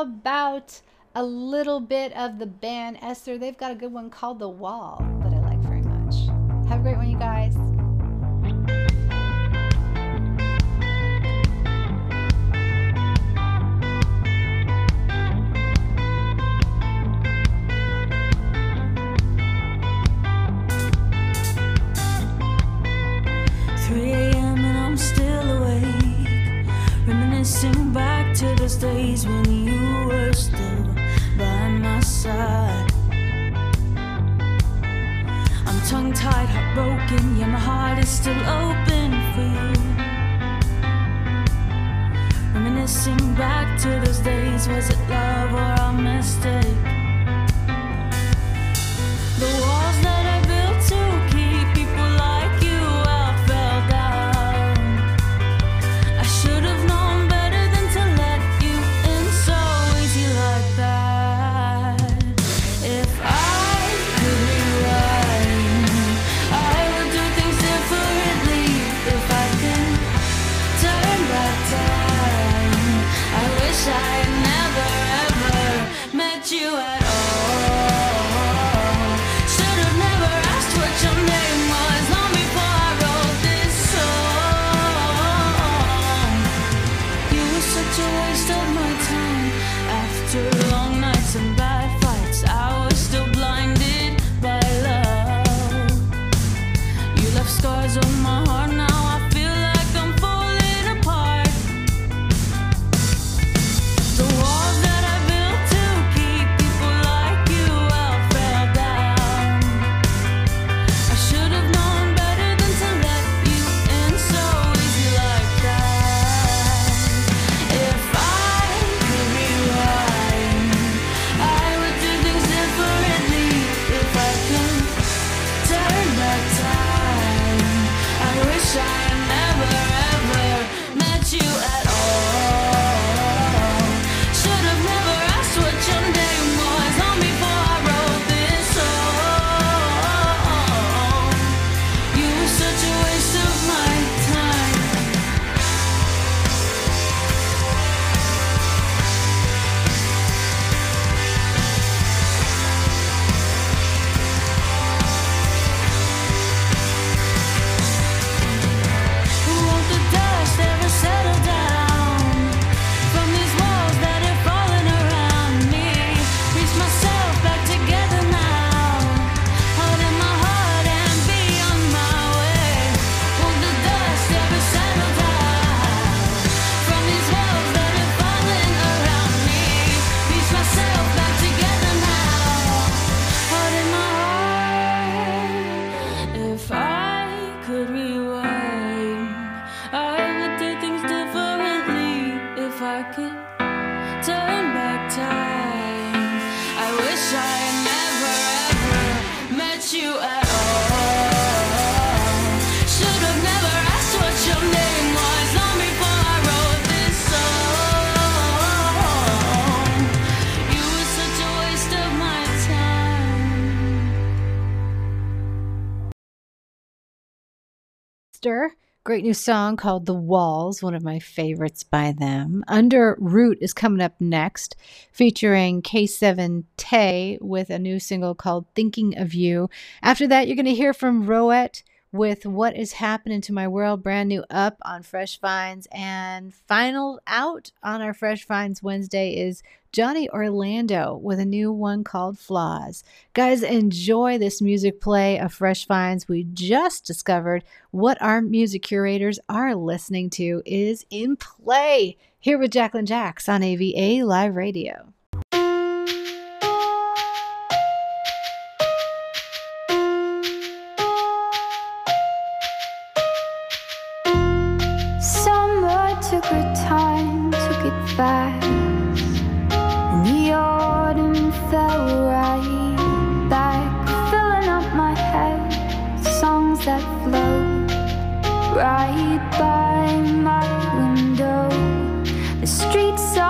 about a little bit of the band Esther? They've got a good one called The Wall Reminiscing back to those days when you were still by my side. I'm tongue tied, heartbroken. Yeah, my heart is still open for you. Reminiscing back to those days, was it love or a mistake? I could turn back time, I wish I never ever met you at all. Should have never asked what your name was long before I wrote this song. You were such a waste of my time. Esther. Great new song called The Walls, one of my favorites by them. Under Root is coming up next, featuring K7 Tay with a new single called Thinking of You. After that, you're going to hear from Roette with What is Happening to My World, brand new up on Fresh Finds. And final out on our Fresh Finds Wednesday is Johnny Orlando with a new one called Flaws. Guys, enjoy this music play of Fresh Finds. We just discovered what our music curators are listening to is in play. Here with Jacqueline Jacks on AVA Live Radio. That flow right by my window. The streets are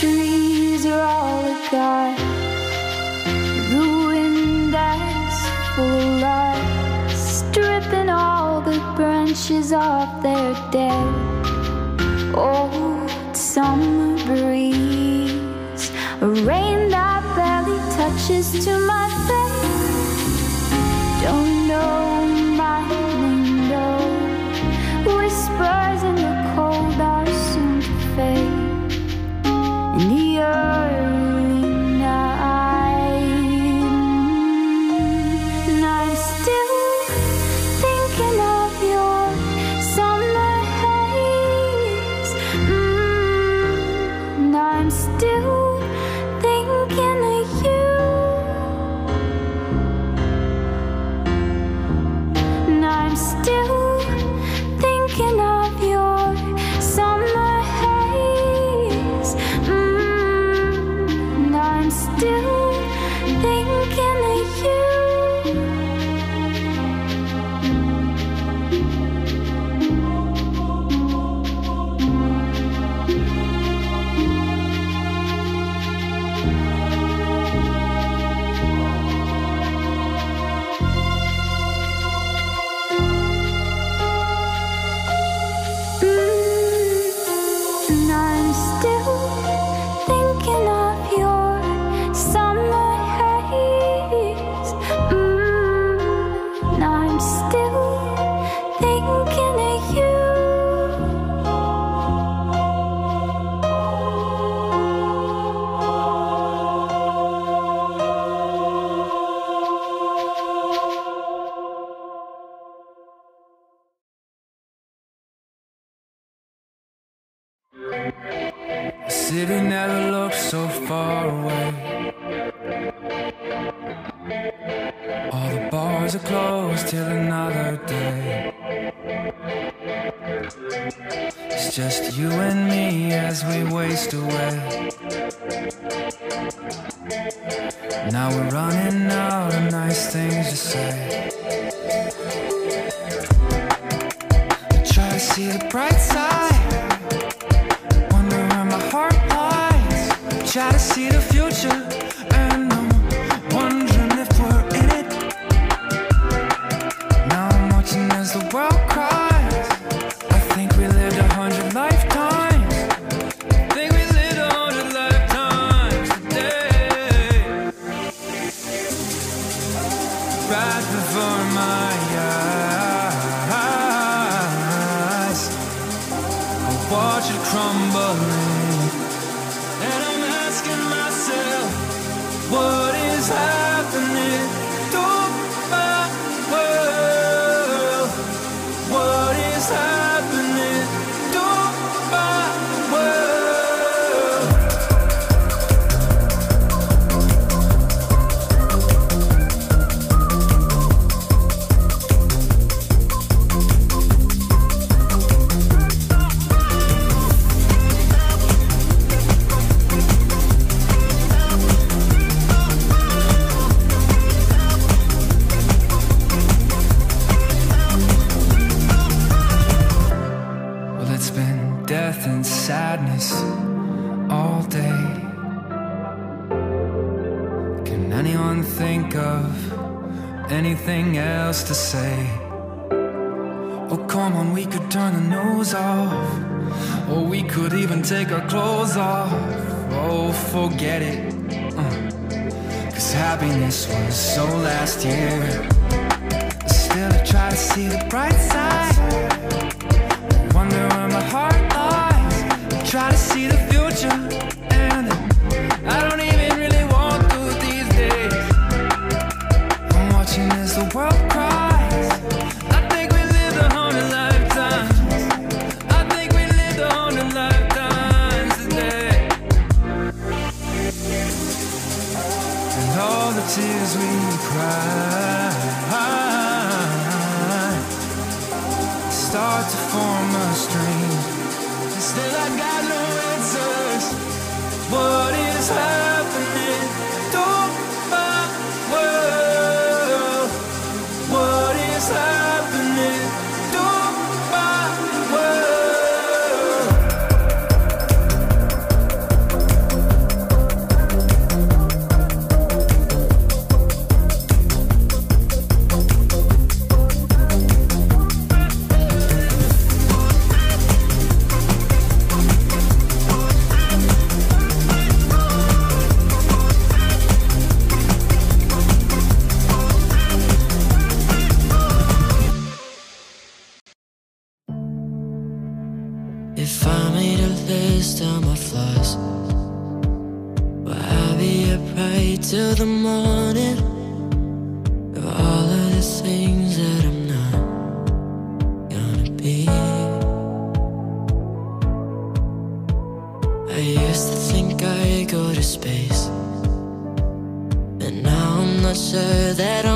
you're all I got. The wind that's full life, stripping all the branches off their dead. Old summer breeze, a rain that barely touches to my face. Don't know I'm still closed till another day. It's just you and me as we waste away. Now we're running out of nice things to say. I try to see the bright side. Wonder where my heart lies. Try to see the future, and sadness all day. Can anyone think of anything else to say? Oh, come on, we could turn the news off. Or we could even take our clothes off. Oh, forget it. Uh. Cause happiness was so last year. Still, I try to see the bright side. Wonder where my heart lies. Try to see the future, and I don't even really want to these days. I'm watching as the world cries. I think we lived a hundred lifetimes. I think we lived a hundred lifetimes today. And all the tears we cry start to form a stream. Still, I got no answers. What is happening list of my flaws, well, I'll be upright till the morning. Of all of the things that I'm not gonna be. I used to think I'd go to space, but now I'm not sure that I'll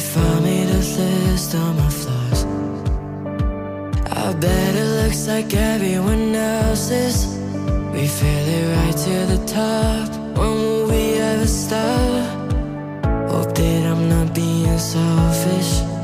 If I made a list of my flaws, I bet it looks like everyone else's. We feel it right to the top. When will we ever stop? Hope that I'm not being selfish.